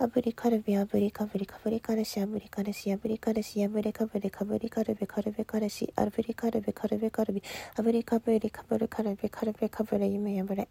あぶりカルビあぶりかぶりかぶり彼氏あぶり彼氏あぶり彼氏あぶりかぶりかぶりカルビカルビ彼氏あぶりカルビカルビカルビあぶりかぶりかぶるカルビカルビかぶれ夢破れ。